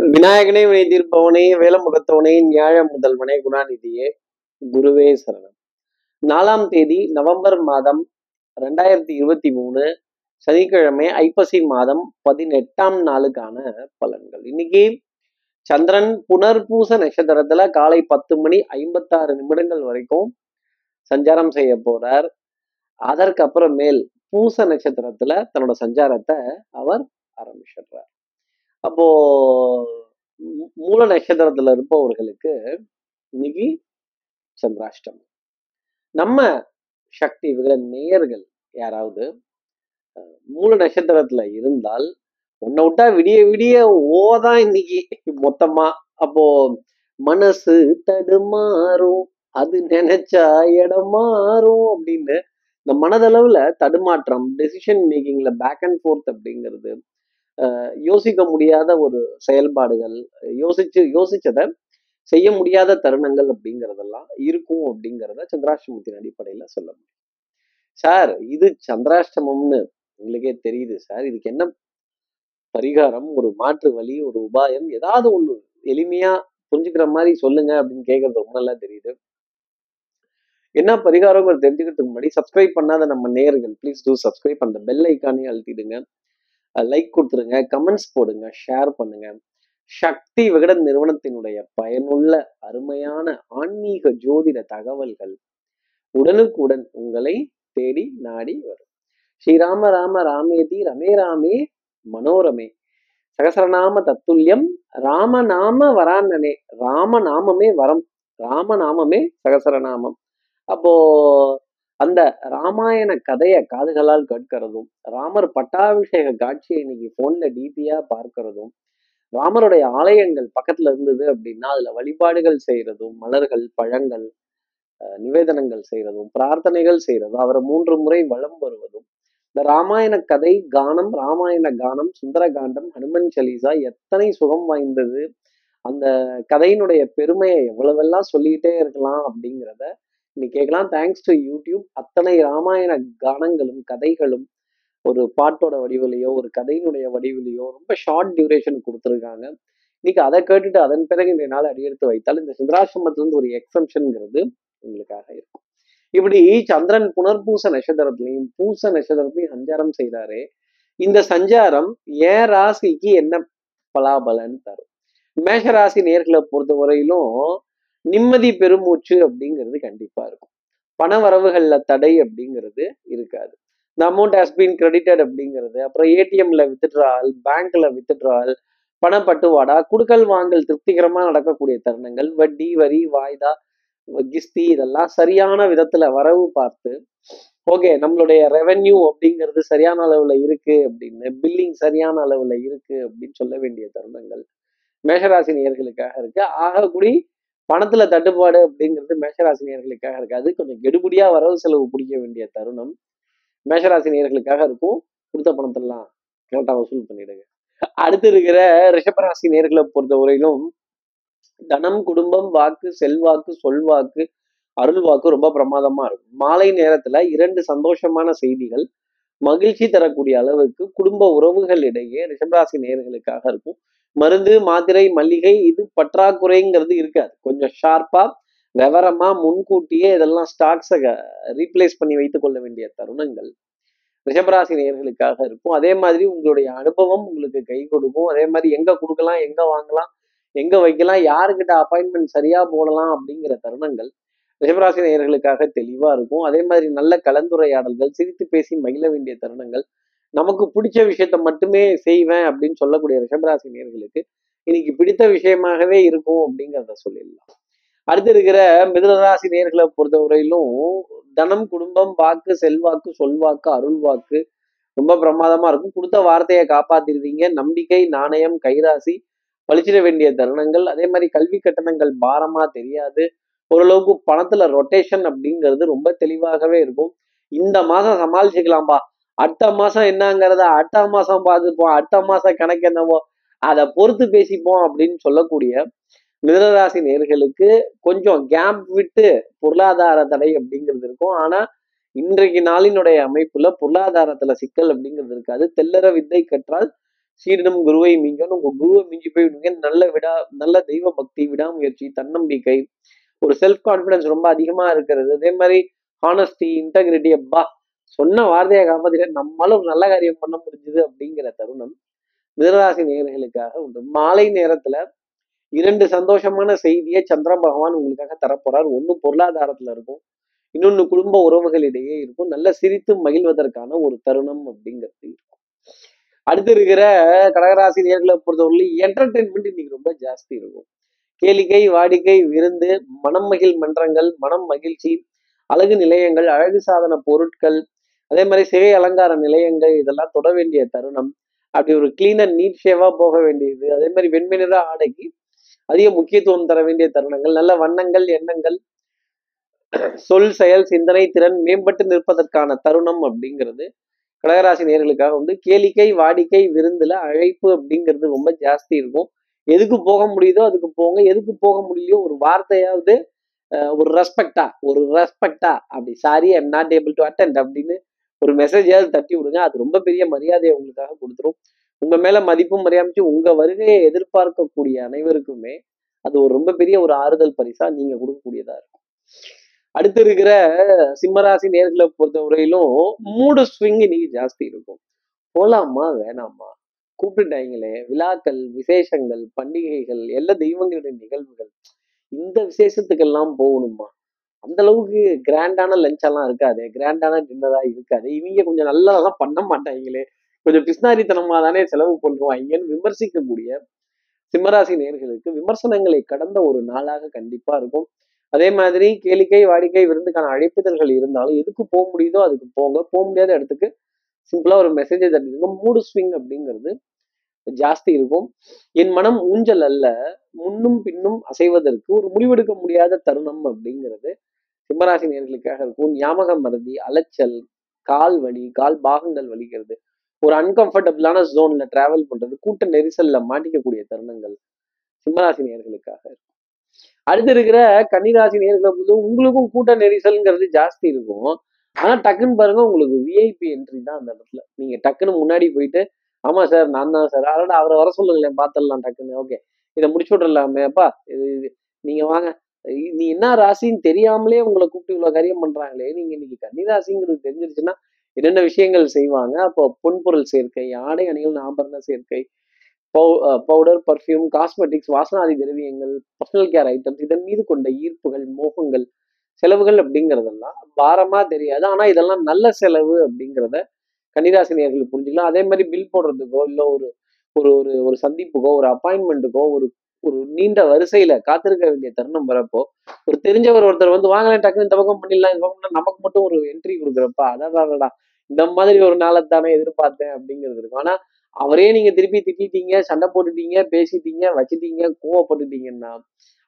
விநாயகனே வினை தீர்ப்பவனே வேலமுகத்தவனே ஞாழ முதல்வனே குணாநிதியே குருவே சரணம். நாலாம் தேதி நவம்பர் மாதம் ரெண்டாயிரத்தி இருபத்தி மூணு சனிக்கிழமை ஐப்பசி மாதம் பதினெட்டாம் நாளுக்கான பலன்கள். இன்னைக்கு சந்திரன் புனர்பூச நட்சத்திரத்துல காலை பத்து மணி ஐம்பத்தாறு நிமிடங்கள் வரைக்கும் சஞ்சாரம் செய்ய போறார். அதற்கு அப்புறமேல் பூச நட்சத்திரத்துல தன்னோட சஞ்சாரத்தை அவர் ஆரம்பிச்சிடுறார். அப்போ மூ- மூல நட்சத்திரத்துல இருப்பவர்களுக்கு இன்னைக்கு சந்திராஷ்டமம். நம்ம சக்தி விகட நேயர்கள் யாராவது மூல நட்சத்திரத்துல இருந்தால் உன்னை விட்டா விடிய விடிய ஓதான் இன்னைக்கு மொத்தமா. அப்போ மனசு தடுமாறும் அது நினைச்சா இடம் மாறும் அப்படின்னு இந்த மனதளவுல தடுமாற்றம் டெசிஷன் மேக்கிங்ல பேக் அண்ட் ஃபோர்த் அப்படிங்கிறது யோசிக்க முடியாத ஒரு செயல்பாடுகள் யோசிச்சு யோசிச்சதை செய்ய முடியாத தருணங்கள் அப்படிங்கிறதெல்லாம் இருக்கும் அப்படிங்கிறத சந்திராஷ்டமத்தின் அடிப்படையில சொல்ல முடியும். சார் இது சந்திராஷ்டமம்னு உங்களுக்கே தெரியுது சார். இதுக்கு என்ன பரிகாரம் ஒரு மாற்று வழி ஒரு உபாயம் ஏதாவது ஒண்ணு எளிமையா புரிஞ்சுக்கிற மாதிரி சொல்லுங்க அப்படின்னு கேட்கறது ரொம்ப நல்லா தெரியுது. என்ன பரிகாரங்கிறது தெரிஞ்சுக்கிறதுக்கு முன்னாடி சப்ஸ்கிரைப் பண்ணாத நம்ம நேர்கள் ப்ளீஸ் டூ சப்ஸ்கிரைப் அந்த பெல் ஐக்கானே அழுத்திடுங்க. லைக் கொடுத்துருங்க கமெண்ட்ஸ் போடுங்க ஷேர் பண்ணுங்க. சக்தி விகடன் நிறுவனத்தினுடைய பயனுள்ள அருமையான ஆன்மீக ஜோதிட தகவல்கள் உடனுக்குடன் உங்களை தேடி நாடி வரும். ஸ்ரீராம ராம ராமேதி ரமே ராமே மனோரமே. சகசரநாம தத்துல்யம் ராமநாம வரான்னனே. ராமநாமமே வரம் ராமநாமமே சகசரநாமம். அப்போ அந்த ராமாயண கதையை காதுகளால் கேட்கிறதும் ராமர் பட்டாபிஷேக காட்சியை இன்னைக்கு போன்ல டிபியா பார்க்கிறதும் ராமருடைய ஆலயங்கள் பக்கத்துல இருந்தது அப்படின்னா அதுல வழிபாடுகள் செய்யறதும் மலர்கள் பழங்கள் நிவேதனங்கள் செய்யறதும் பிரார்த்தனைகள் செய்யறதும் அவரை மூன்று முறை வலம் வருவதும் இந்த ராமாயண கதை கானம் ராமாயண கானம் சுந்தரகாண்டம் ஹனுமன் சலீசா எத்தனை சுகம் வாய்ந்தது அந்த கதையினுடைய பெருமையை எவ்வளவெல்லாம் சொல்லிக்கிட்டே இருக்கலாம் அப்படிங்கிறத இன்னைக்கு கேட்கலாம் தேங்க்ஸ் டு யூடியூப் அத்தனை ராமாயண கானங்களும் கதைகளும் ஒரு பாட்டோட வடிவிலையோ ஒரு கதையினுடைய வடிவிலையோ ரொம்ப ஷார்ட் டியூரேஷன் கொடுத்துருக்காங்க. இன்னைக்கு அதை கேட்டுட்டு அதன் பிறகு இன்றைய நாள் அடியெடுத்து வைத்தால் இந்த சுந்தராசிரமத்திலிருந்து ஒரு எக்ஸம்ஷனுங்கிறது உங்களுக்காக இருக்கும். இப்படி சந்திரன் புனர்பூச நட்சத்திரத்திலையும் பூச நட்சத்திரத்திலையும் சஞ்சாரம் செய்கிறாரு இந்த சஞ்சாரம் ஏன் ராசிக்கு என்ன பலாபலன் தரும்? மேஷ ராசி நேர்களை பொறுத்த வரையிலும் நிம்மதி பெருமூச்சு அப்படிங்கிறது கண்டிப்பா இருக்கும். பண வரவுகள்ல தடை அப்படிங்கிறது இருக்காது. இந்த அமௌண்ட் ஹாஸ் பீன் கிரெடிட்டட் அப்படிங்கிறது அப்புறம் ஏடிஎம்ல வித்துட்ரால் பேங்க்ல வித்துட்ரால் பணப்பட்டுவாடா குடுக்கல் வாங்கல் திருப்திகரமா நடக்கக்கூடிய தருணங்கள் வட்டி வரி வாய்தா கிஸ்தி இதெல்லாம் சரியான விதத்துல வரவு பார்த்து ஓகே நம்மளுடைய ரெவென்யூ அப்படிங்கிறது சரியான அளவுல இருக்கு அப்படின்னு பில்லிங் சரியான அளவுல இருக்கு அப்படின்னு சொல்ல வேண்டிய தருணங்கள் மேஷராசி நேயர்களுக்காக இருக்கு. ஆகக்கூடிய பணத்துல தட்டுப்பாடு அப்படிங்கிறது மேஷராசி இருக்காது கொஞ்சம் கெடுபடியா வரவு செலவு பிடிக்க வேண்டிய தருணம். மேஷராசி நேயர்களுக்காக இருக்கும். கொடுத்த பணத்தெல்லாம் கரெக்டா வசூல் பண்ணிடுங்க. அடுத்து இருக்கிற ரிஷபராசி நேர்களை பொறுத்த வரையிலும் தனம் குடும்பம் வாக்கு செல்வாக்கு சொல்வாக்கு அருள் வாக்கு ரொம்ப பிரமாதமா இருக்கும். மாலை நேரத்துல இரண்டு சந்தோஷமான செய்திகள் மகிழ்ச்சி தரக்கூடிய அளவுக்கு குடும்ப உறவுகள் இடையே ரிஷபராசி நேர்களுக்காக இருக்கும். மருந்து மாத்திரை மல்லிகை இது பற்றாக்குறைங்கிறது இருக்காது. கொஞ்சம் ஷார்ப்பா விவரமா முன்கூட்டியே இதெல்லாம் ஸ்டாக்ஸை ரீப்ளேஸ் பண்ணி வைத்துக் கொள்ள வேண்டிய தருணங்கள் ரிஷபராசி நேர்களுக்காக இருக்கும். அதே மாதிரி உங்களுடைய அனுபவம் உங்களுக்கு கை கொடுக்கும். அதே மாதிரி எங்க கொடுக்கலாம் எங்க வாங்கலாம் எங்க வைக்கலாம் யாருக்கிட்ட அப்பாயின்மெண்ட் சரியா போடலாம் அப்படிங்கிற தருணங்கள் ரிஷபராசி நேயர்களுக்காக தெளிவா இருக்கும். அதே மாதிரி நல்ல கலந்துரையாடல்கள் சிரித்து பேசி மகிழ வேண்டிய தருணங்கள் நமக்கு பிடிச்ச விஷயத்த மட்டுமே செய்வேன் அப்படின்னு சொல்லக்கூடிய ரிஷபராசி நேர்களுக்கு இன்னைக்கு பிடித்த விஷயமாகவே இருக்கும் அப்படிங்கிறத சொல்லிடலாம். அடுத்து இருக்கிற மிதனராசி நேர்களை பொறுத்தவரையிலும் தனம் குடும்பம் வாக்கு செல்வாக்கு சொல்வாக்கு அருள் வாக்கு ரொம்ப பிரமாதமா இருக்கும். கொடுத்த வார்த்தையை காப்பாத்திருவீங்க நம்பிக்கை நாணயம் கைராசி பழிச்சிட வேண்டிய தருணங்கள். அதே மாதிரி கல்வி கட்டணங்கள் பாரமா தெரியாது. ஓரளவுக்கு பணத்துல ரொட்டேஷன் அப்படிங்கிறது ரொம்ப தெளிவாகவே இருக்கும். இந்த மாசம் சமாளிச்சுக்கலாம்பா. அடுத்த மாசம் என்னங்கிறத அடுத்த மாசம் பார்த்துப்போம் அடுத்த மாசம் கணக்கு என்னவோ அதை பொறுத்து பேசிப்போம் அப்படின்னு சொல்லக்கூடிய மிதனராசி நேர்களுக்கு கொஞ்சம் கேப் விட்டு பொருளாதார தடை அப்படிங்கிறது இருக்கும். ஆனா இன்றைக்கு நாளினுடைய அமைப்புல பொருளாதாரத்துல சிக்கல் அப்படிங்கிறது இருக்காது. தெல்லற வித்தை கற்றால் சீடனும் குருவை மிஞ்சணும் உங்க குருவை மிஞ்சி போய்விடுங்க நல்ல விடா நல்ல தெய்வ பக்தி விடாமுயற்சி தன்னம்பிக்கை ஒரு செல்ஃப் கான்ஃபிடன்ஸ் ரொம்ப அதிகமா இருக்கிறது. அதே மாதிரி ஹானஸ்டி இன்டெகிரிட்டி அப்பா சொன்ன வார்த்தையை காப்பாத்திட்டு நம்மளால ஒரு நல்ல காரியம் பண்ண முடிஞ்சுது அப்படிங்கிற தருணம் மிதராசி நேர்களுக்காக உண்டு. மாலை நேரத்துல இரண்டு சந்தோஷமான செய்தியை சந்திர பகவான் உங்களுக்காக தரப்போறார். ஒண்ணு பொருளாதாரத்துல இருக்கும். இன்னொன்னு குடும்ப உறவுகளிடையே இருக்கும். நல்ல சிரித்து மகிழ்வதற்கான ஒரு தருணம் அப்படிங்கிறது இருக்கும். அடுத்து இருக்கிற கடகராசி நேர்களை பொறுத்தவரை என்டர்டைன்மெண்ட் இன்னைக்கு ரொம்ப ஜாஸ்தி இருக்கும். கேளிக்கை வாடிக்கை விருந்து மனம் மகிழ் மன்றங்கள் மனம் மகிழ்ச்சி அழகு நிலையங்கள் அழகு சாதன பொருட்கள் அதே மாதிரி சிகை அலங்கார நிலையங்கள் இதெல்லாம் தொட வேண்டிய தருணம். அப்படி ஒரு கிளீன் அண்ட் நீட் ஷேவாக போக வேண்டியது. அதே மாதிரி வெண்மை நிற ஆடைக்கு அதிக முக்கியத்துவம் தர வேண்டிய தருணங்கள். நல்ல வண்ணங்கள் எண்ணங்கள் சொல் செயல் சிந்தனை திறன் மேம்பட்டு நிற்பதற்கான தருணம் அப்படிங்கிறது கடகராசி நேர்களுக்காக வந்து கேளிக்கை வாடிக்கை விருந்துல அழைப்பு அப்படிங்கிறது ரொம்ப ஜாஸ்தி இருக்கும். எதுக்கு போக முடியுதோ அதுக்கு போங்க. எதுக்கு போக முடியலையோ ஒரு வார்த்தையாவது ஒரு ரெஸ்பெக்டா ஒரு ரெஸ்பெக்டா அப்படி sorry I'm not able to attend அப்படின்னு ஒரு மெசேஜாவது தட்டி விடுங்க. அது ரொம்ப பெரிய மரியாதையை உங்களுக்காக கொடுத்துரும். உங்க மேல மதிப்பும் மரியாமிச்சு உங்க வருகையை எதிர்பார்க்கக்கூடிய அனைவருக்குமே அது ஒரு ரொம்ப பெரிய ஒரு ஆறுதல் பரிசா நீங்க கொடுக்கக்கூடியதா இருக்கும். அடுத்து இருக்கிற சிம்மராசி நேர்களை பொறுத்தவரையிலும் மூடு ஸ்விங் இன்னைக்கு ஜாஸ்தி இருக்கும். போலாமா? வேணாமா? கூப்பிட்டுட்டாங்களே விழாக்கள் விசேஷங்கள் பண்டிகைகள் எல்லா தெய்வங்களுடைய நிகழ்வுகள். இந்த விசேஷத்துக்கெல்லாம் போகணுமா? அந்த அளவுக்கு கிராண்டான லஞ்ச் எல்லாம் இருக்காது. கிராண்டான டின்னரா இருக்காது. இவங்க கொஞ்சம் நல்லதெல்லாம் பண்ண மாட்டாங்களே கொஞ்சம் பிஸ்னாரித்தனமா தானே செலவு பண்ணுவாங்கன்னு விமர்சிக்கக்கூடிய சிம்மராசி நேர்களுக்கு விமர்சனங்களை கடந்த ஒரு நாளாக கண்டிப்பா இருக்கும். அதே மாதிரி கேளிக்கை வாடிக்கை விருந்துக்கான அழைப்புதல்கள் இருந்தாலும் எதுக்கு போக முடியுதோ அதுக்கு போங்க. போக முடியாத இடத்துக்கு சிம்பிளா ஒரு மெசேஜை தட்டிடுங்க மூடு ஸ்விங் அப்படிங்கிறது ஜாஸ்தி இருக்கும். என் மனம் ஊஞ்சல் அல்ல. முன்னும் பின்னும் அசைவதற்கு ஒரு முடிவெடுக்க முடியாத தருணம் அப்படிங்கிறது சிம்மராசி நேர்களுக்காக இருக்கும். ஞாபக மறதி அலைச்சல் கால் வலி கால் பாகங்கள் வலிக்கிறது. ஒரு அன்கம்ஃபர்டபுளான ஜோன்ல டிராவல் பண்றது கூட்ட நெரிசல்ல மாட்டிக்கக்கூடிய தருணங்கள் சிம்மராசி நேர்களுக்காக இருக்கும். அடுத்து இருக்கிற கன்னிராசி நேர்களை பொழுது உங்களுக்கும் கூட்ட நெரிசல்ங்கிறது ஜாஸ்தி இருக்கும். ஆனா டக்குன்னு பாருங்க உங்களுக்கு விஐபி என்ட்ரி தான் அந்த இடத்துல. நீங்க டக்குன்னு முன்னாடி போயிட்டு ஆமா சார் நான் தான் சார் அதோட அவரை வர சொல்லுங்களேன் பார்த்துடலாம் டக்குன்னு. ஓகே இதை முடிச்சு விட்றலாமே அப்பா. இது இது. நீங்க வாங்க. நீ என்ன ராசின்னு தெரியாமலே உங்களை கூப்பிட்டு இவ்வளவு காரியம் பண்றாங்களே? நீங்க இன்னைக்கு கன்னிராசிங்கிறது தெரிஞ்சிருச்சுன்னா என்னென்ன விஷயங்கள் செய்வாங்க? அப்போ பொன்பொருள் சேர்க்கை ஆடை அணிகள் ஆபரண சேர்க்கை பவுடர் பர்ஃப்யூம் காஸ்மெட்டிக்ஸ் வாசனாதி திரவியங்கள் பர்சனல் கேர் ஐட்டம்ஸ் இதன் மீது கொண்ட ஈர்ப்புகள் மோகங்கள் செலவுகள் அப்படிங்கிறதெல்லாம் பாரமா தெரியாது. ஆனா இதெல்லாம் நல்ல செலவு அப்படிங்கிறத கன்னிராசினியர்கள் புரிஞ்சுக்கலாம். அதே மாதிரி பில் போடுறதுக்கோ இல்லை ஒரு ஒரு ஒரு ஒரு சந்திப்புக்கோ ஒரு அப்பாயின்மெண்ட்டுக்கோ ஒரு ஒரு நீண்ட வரிசையில காத்திருக்க வேண்டிய தருணம் வரப்போ ஒரு தெரிஞ்சவர் ஒருத்தர் வந்து வாங்கலாம் டக்குன்னு இந்த பக்கம் பண்ணிடலாம் இந்த பக்கம் நமக்கு மட்டும் ஒரு என்ட்ரி கொடுக்குறப்ப அடாடாடா இந்த மாதிரி ஒரு நாளை தானே எதிர்பார்த்தேன் அப்படிங்கிறது இருக்கும். ஆனா அவரே நீங்க திருப்பி திட்டிட்டீங்க சண்டை போட்டுட்டீங்க பேசிட்டீங்க வச்சுட்டீங்க கோவப்பட்டுட்டீங்கன்னா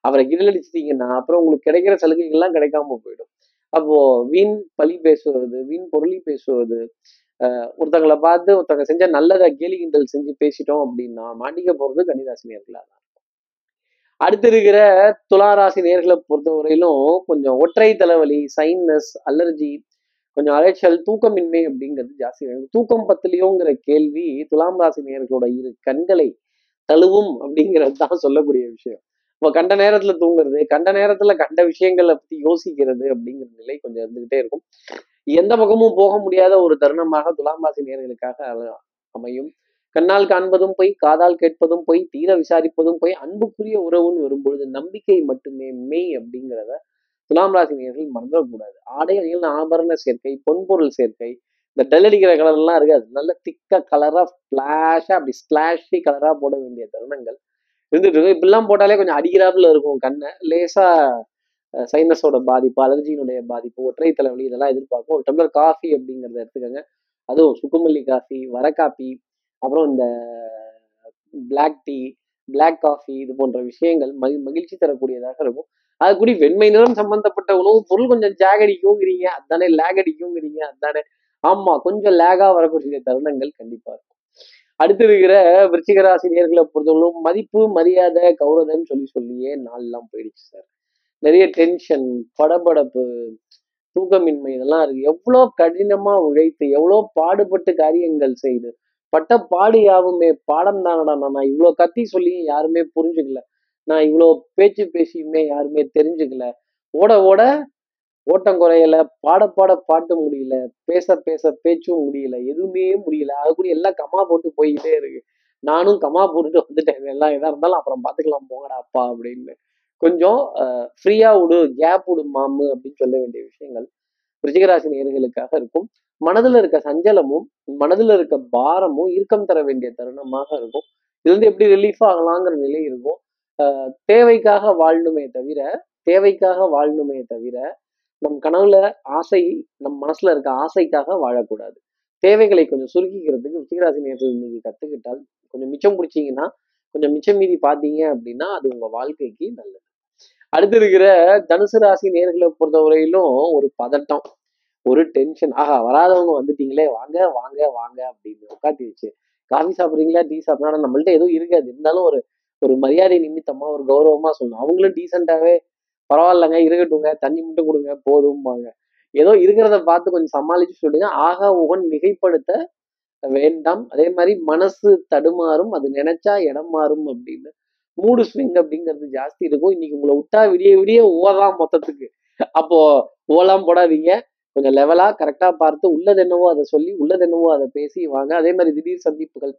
அவரை கிரிலடிச்சிட்டீங்கன்னா அப்புறம் உங்களுக்கு கிடைக்கிற சலுகைகள்லாம் கிடைக்காம போயிடும். அப்போ வீண் பழி பேசுவது வீண் பொருளி பேசுவது ஒருத்தங்களை பார்த்து ஒருத்தங்க செஞ்ச நல்லதை கேலி கிண்டல் செஞ்சு பேசிட்டோம் அப்படின்னா மாட்டிக்க போறது கன்னிராசி தான். அடுத்து இருக்கிற துளாராசி நேர்களை பொறுத்தவரையிலும் கொஞ்சம் ஒற்றை தலைவலி சைனஸ் அலர்ஜி கொஞ்சம் அலைச்சல் தூக்கமின்மை அப்படிங்கிறது ஜாஸ்தி. தூக்கம் பத்திலையோங்கிற கேள்வி துலாம் ராசி நேர்களோட இரு கண்களை தழுவும் அப்படிங்கிறது தான் சொல்லக்கூடிய விஷயம். இப்போ கண்ட நேரத்துல தூங்குறது கண்ட நேரத்துல கண்ட விஷயங்களை பத்தி யோசிக்கிறது அப்படிங்கிற நிலை கொஞ்சம் இருந்துகிட்டே இருக்கும். எந்த பக்கமும் போக முடியாத ஒரு தருணமாக துலாம் ராசி நேர்களுக்காக அமையும். கண்ணால் காண்பதும் போய் காதால் கேட்பதும் போய் தீர விசாரிப்பதும் போய் அன்புக்குரிய உறவுன்னு வரும்பொழுது நம்பிக்கை மட்டுமே மெய் அப்படிங்கிறத துலாம் ராசி நேர்கள் மறந்துடக்கூடாது. ஆடை அணிகள் ஆபரண சேர்க்கை பொன்பொருள் சேர்க்கை இந்த டல் அடிக்கிற கலர்லாம் இருக்காது. நல்ல திக்க கலரா ஃபிளாஷா அப்படி ஸ்லாஷி கலரா போட வேண்டிய தருணங்கள் இருந்துட்டு இருக்கும் இப்படிலாம் போட்டாலே கொஞ்சம் அடிக்கிறாப்புல இருக்கும் கண்ணை. லேசா சைனஸோட பாதிப்பு அலர்ஜியினுடைய பாதிப்பு ஒற்றை தலைவலி இதெல்லாம் எதிர்பார்க்கும். ஒரு டம்ளர் காஃபி அப்படிங்கிறத எடுத்துக்கோங்க. அதுவும் சுக்குமல்லி காஃபி வர காப்பி அப்புறம் இந்த பிளாக் டீ பிளாக் காஃபி இது போன்ற விஷயங்கள் மகி மகிழ்ச்சி தரக்கூடியதாக இருக்கும். அது கூடி வெண்மை நிறம் சம்பந்தப்பட்ட உணவு பொருள் கொஞ்சம் ஜாக் அடிக்குங்கிறீங்க அதானே லேக் அடிக்குங்கிறீங்க அதானே ஆமா கொஞ்சம் லேகா வரக்கூடிய தருணங்கள் கண்டிப்பா இருக்கும். அடுத்து இருக்கிற விருச்சிக ராசி நேர்களை பொறுத்தவரைக்கும் மதிப்பு மரியாதை கௌரவம்னு சொல்லி சொல்லியே நாள்லாம் போயிடுச்சு சார். நிறைய டென்ஷன் படபடப்பு தூக்கமின்மை இதெல்லாம் இருக்கு. எவ்வளோ கடினமா உழைத்து எவ்வளோ பாடுபட்டு காரியங்கள் செய்து பட்ட பாடு யாவுமே பாடம் தானடா நான் இவ்வளோ கத்தி சொல்லியும் யாருமே புரிஞ்சுக்கல. நான் இவ்வளோ பேச்சு பேசியுமே யாருமே தெரிஞ்சுக்கல. ஓட ஓட ஓட்டம் குறையல. பாட பாட பாட்டு முடியல. பேச பேச பேச்சும் முடியல. எதுவுமே முடியல. அது கூட எல்லாம் கமா போட்டு போய்கிட்டே இருக்கு. நானும் கமா போட்டுட்டு வந்துட்டேன். எல்லாம் எதா இருந்தாலும் அப்புறம் பார்த்துக்கலாம் போங்கடா அப்பா அப்படின்னு. கொஞ்சம் ஃப்ரீயா விடு கேப் விடு மாமு அப்படின்னு சொல்ல வேண்டிய விஷயங்கள். ரிச்சிகராசி நேர்களுக்காக இருக்கும். மனதுல இருக்க சஞ்சலமும் மனதுல இருக்க பாரமும் இறுக்கம் தர வேண்டிய தருணமாக இருக்கும். இது வந்து எப்படி ரிலீஃப் ஆகலாங்கிற நிலை இருக்கும். ஆஹ் தேவைக்காக வாழணுமே தவிர தேவைக்காக வாழணுமே தவிர நம் கனவுல ஆசை நம் மனசுல இருக்க ஆசைக்காக வாழக்கூடாது. தேவைகளை கொஞ்சம் சுருக்கிக்கிறதுக்கு ரிச்சிகராசி நேர்கள் நீங்க கத்துக்கிட்டால் கொஞ்சம் மிச்சம் பிடிச்சீங்கன்னா கொஞ்சம் மிச்சம் மீதி பார்த்தீங்க அப்படின்னா அது உங்க வாழ்க்கைக்கு நல்லது. அடுத்து இருக்கிற தனுசு ராசி நேர்களை பொறுத்தவரையிலும் ஒரு பதட்டம் ஒரு டென்ஷன் ஆஹா வராதவங்க வந்துட்டீங்களே வாங்க வாங்க வாங்க அப்படின்னு உட்காட்டிடுச்சு காஃபி சாப்பிட்றீங்களா? டீ சாப்பிட்றா நம்மள்ட்ட எதுவும் இருக்காது. இருந்தாலும் ஒரு ஒரு மரியாதை நிமித்தமா ஒரு கௌரவமா சொல்லணும். அவங்களும் டீசெண்டாவே பரவாயில்லங்க இருக்கட்டுங்க தண்ணி மட்டும் கொடுங்க போதும்பாங்க. ஏதோ இருக்கிறத பார்த்து கொஞ்சம் சமாளிச்சு சொல்லுங்க. ஆகா உகன் மிகைப்படுத்த வேண்டாம். அதே மாதிரி மனசு தடுமாறும். அது நினைச்சா இடம் மாறும் அப்படின்னு மூடு ஸ்விங் அப்படிங்கிறது ஜாஸ்தி இருக்கும். இன்னைக்கு உங்களை விட்டா விடிய விடிய ஓதான் மொத்தத்துக்கு. அப்போ ஓலாம் போடாதீங்க. கொஞ்சம் லெவலா கரெக்டா பார்த்து உள்ளது என்னவோ அதை சொல்லி உள்ளது என்னவோ அதை பேசி வாங்க. அதே மாதிரி திடீர் சந்திப்புகள்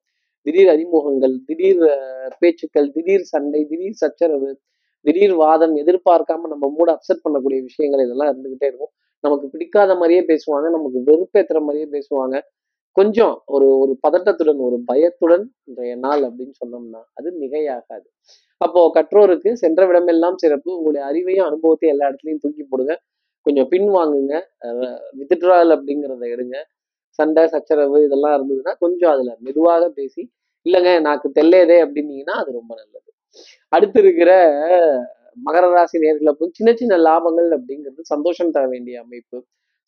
திடீர் அறிமுகங்கள் திடீர் பேச்சுக்கள் திடீர் சண்டை திடீர் சச்சரவு திடீர் வாதம் எதிர்பார்க்காம நம்ம மூட அப்செட் பண்ணக்கூடிய விஷயங்கள் இதெல்லாம் இருந்துகிட்டே இருக்கும். நமக்கு பிடிக்காத மாதிரியே பேசுவாங்க. நமக்கு வெறுப்பேற்றுற மாதிரியே பேசுவாங்க. கொஞ்சம் ஒரு ஒரு பதட்டத்துடன் ஒரு பயத்துடன் இன்றைய நாள் அப்படின்னு சொன்னோம்னா அது மிகையாகாது. அப்போ கற்றோருக்கு சென்ற விடமெல்லாம் சிறப்பு. உங்களுடைய அறிவையும் அனுபவத்தையும் எல்லா இடத்துலையும் தூக்கி போடுங்க. கொஞ்சம் பின் வாங்குங்க. வித்ட்ரால் அப்படிங்கிறத எடுங்க. சண்டை சச்சரவு இதெல்லாம் இருந்ததுன்னா கொஞ்சம் அதுல மெதுவாக பேசி இல்லைங்க நாக்கு தெல்லையதே அப்படின்னீங்கன்னா அது ரொம்ப நல்லது. அடுத்து இருக்கிற மகர ராசி நேர்களை சின்ன சின்ன லாபங்கள் அப்படிங்கிறது சந்தோஷம் தர வேண்டிய அமைப்பு.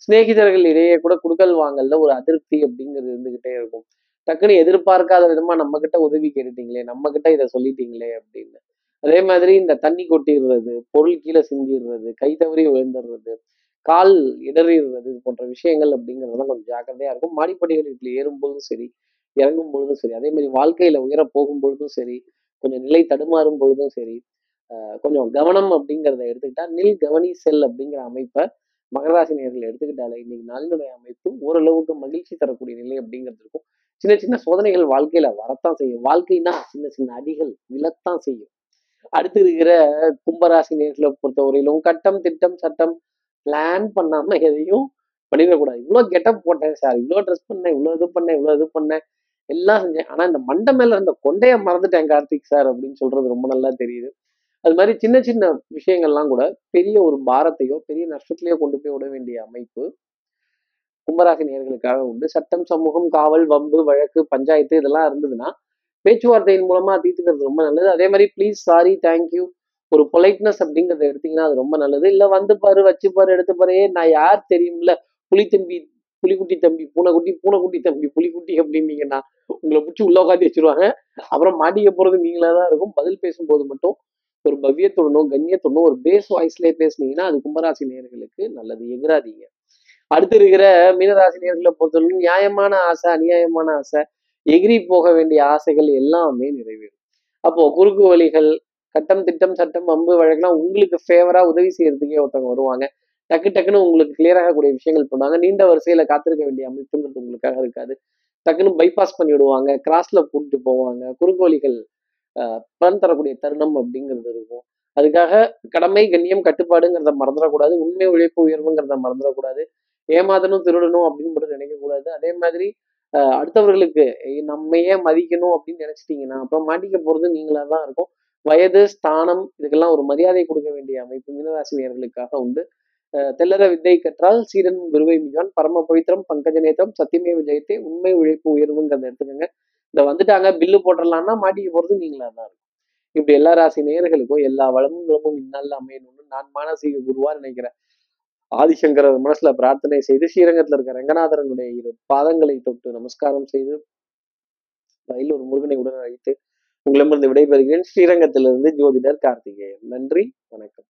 சிநேகிதர்கள் இடையே கூட குடுக்கல் வாங்கல்ல ஒரு அதிருப்தி அப்படிங்கிறது இருந்துகிட்டே இருக்கும். டக்குன்னு எதிர்பார்க்காத விதமா நம்ம கிட்ட உதவி கேட்டுட்டீங்களே நம்ம கிட்ட இதை சொல்லிட்டீங்களே அப்படின்னு. அதே மாதிரி இந்த தண்ணி கொட்டிடுறது பொருள் கீழே சிந்திடுறது கை தவறி விழுந்துடுறது கால் இடறிடுறது இது போன்ற விஷயங்கள் அப்படிங்கிறதெல்லாம் கொஞ்சம் ஜாக்கிரதையா இருக்கும். மாடிப்படிகள் வீட்டில் ஏறும்பொழுதும் சரி இறங்கும் பொழுதும் சரி அதே மாதிரி வாழ்க்கையில உயர போகும் பொழுதும் சரி கொஞ்சம் நிலை தடுமாறும் பொழுதும் சரி கொஞ்சம் கவனம் அப்படிங்கிறத எடுத்துக்கிட்டா நில் கவனி செல் அப்படிங்கிற அமைப்பை மகராசி நேர்களை எடுத்துக்கிட்டாலே இன்னைக்கு நாளினுடைய அமைப்பு ஓரளவுக்கு மகிழ்ச்சி தரக்கூடிய நிலை அப்படிங்கிறது இருக்கும். சின்ன சின்ன சோதனைகள் வாழ்க்கையில வரத்தான் செய்யும். வாழ்க்கைனா சின்ன சின்ன அடிகள் விழத்தான் செய்யும். அடுத்து இருக்கிற கும்பராசி நேர்களை பொறுத்தவரையிலும் கட்டம் திட்டம் சட்டம் பிளான் பண்ணாம எதையும் பண்ணிடக்கூடாது. இவ்வளோ கெட்டப் போட்டேன் சார் இவ்வளோ ட்ரெஸ் பண்ணேன் இவ்வளோ இது பண்ணேன் இவ்வளோ இது பண்ணேன். எல்லாம் செஞ்சேன். ஆனா இந்த மண்டை மேல இருந்த கொண்டைய மறந்துட்டேன் கார்த்திக் சார் அப்படின்னு சொல்றது ரொம்ப நல்லா தெரியுது. அது மாதிரி சின்ன சின்ன விஷயங்கள்லாம் கூட பெரிய ஒரு பாரத்தையோ பெரிய நஷ்டத்திலேயோ கொண்டு போய் விட வேண்டிய அமைப்பு கும்பராசி நேர்களுக்காக உண்டு. சட்டம் சமூகம் காவல் வம்பு வழக்கு பஞ்சாயத்து இதெல்லாம் இருந்ததுன்னா பேச்சுவார்த்தையின் மூலமா தீர்த்துக்கிறது ரொம்ப நல்லது. அதே மாதிரி ப்ளீஸ் சாரி தேங்க்யூ ஒரு பொலைட்னஸ் அப்படிங்கிறத எடுத்தீங்கன்னா அது ரொம்ப நல்லது. இல்லை வந்து பாரு வச்சு பாரு எடுத்து பாரு நான் யார் தெரியும்ல? புலித்தம்பி தம்பி புலிக்குட்டி தம்பி பூனைக்குட்டி பூனைக்குட்டி தம்பி புலிக்குட்டி அப்படின்னீங்கன்னா உங்களை பிடிச்சி உள்ள உட்காந்து வச்சிருவாங்க. அப்புறம் மாட்டிக்க போறது நீங்களா தான் இருக்கும். பதில் பேசும்போது மட்டும் ஒரு பவ்யத்துடனும் கண்ணியத்துடனும் ஒரு பேஸ் வாய்ஸ்லயே பேசுனீங்கன்னா அது கும்பராசி நேர்களுக்கு நல்லது. எதிராதீங்க. அடுத்து இருக்கிற மீனராசி நேர்களை பொறுத்தவரைக்கும் நியாயமான ஆசை அநியாயமான ஆசை எகிரி போக வேண்டிய ஆசைகள் எல்லாமே நிறைவேறும். அப்போ குறுக்கு வழிகள் கட்டம் திட்டம் சட்டம் அம்பு வழக்கெல்லாம் உங்களுக்கு ஃபேவரா உதவி செய்யறதுக்கே ஒருத்தவங்க வருவாங்க. டக்கு டக்குன்னு உங்களுக்கு கிளியர் ஆகக்கூடிய விஷயங்கள் பண்ணுவாங்க. நீண்ட வரிசையில காத்திருக்க வேண்டிய அமைப்புங்கிறது உங்களுக்காக இருக்காது. டக்குன்னு பைபாஸ் பண்ணி விடுவாங்க. கிராஸ்ல கூட்டிட்டு போவாங்க. குறுக்கு வழிகள் பலன் தரக்கூடிய தருணம் அப்படிங்கிறது இருக்கும். அதுக்காக கடமை கண்ணியம் கட்டுப்பாடுங்கிறத மறந்துடக்கூடாது. உண்மை உழைப்பு உயர்வுங்கிறத மறந்துடக்கூடாது. ஏமாத்தணும் திருடணும் அப்படின்னு மட்டும் நினைக்கக்கூடாது. அதே மாதிரி அடுத்தவர்களுக்கு நம்மையே மதிக்கணும் அப்படின்னு நினைச்சிட்டிங்கன்னா அப்புறம் மாட்டிக்க போறது நீங்களா தான் இருக்கும். வயது ஸ்தானம் இதுக்கெல்லாம் ஒரு மரியாதை கொடுக்க வேண்டிய அமைப்பு மீனராசினியர்களுக்காக உண்டு. தெல்லற வித்தை கற்றால் சீரன் குருவை மிகான் பரம பவித்திரம் பங்கஜ நேத்திரம் சத்தியமே விஜயத்தை உண்மை உழைப்பு உயர்வுங்கிறத எடுத்துக்கோங்க. இந்த வந்துட்டாங்க பில்லு போட்டுடலாம்னா மாட்டிக்க போறது நீங்களா தான் இருக்கும். இப்படி எல்லா ராசி நேயர்களுக்கும் எல்லா வளமும் வளமும் இந்நாளில் அமையணும்னு நான் மானசீக குருவா நினைக்கிறேன். ஆதிசங்கர மனசுல பிரார்த்தனை செய்து ஸ்ரீரங்கத்துல இருக்க ரங்கநாதரனுடைய இரு பாதங்களை தொட்டு நமஸ்காரம் செய்து வயலூர் முருகனை உடன் அழைத்து உங்களிடமிருந்து விடைபெறுகிறேன். ஸ்ரீரங்கத்திலிருந்து ஜோதிடர் கார்த்திகேயன். நன்றி வணக்கம்.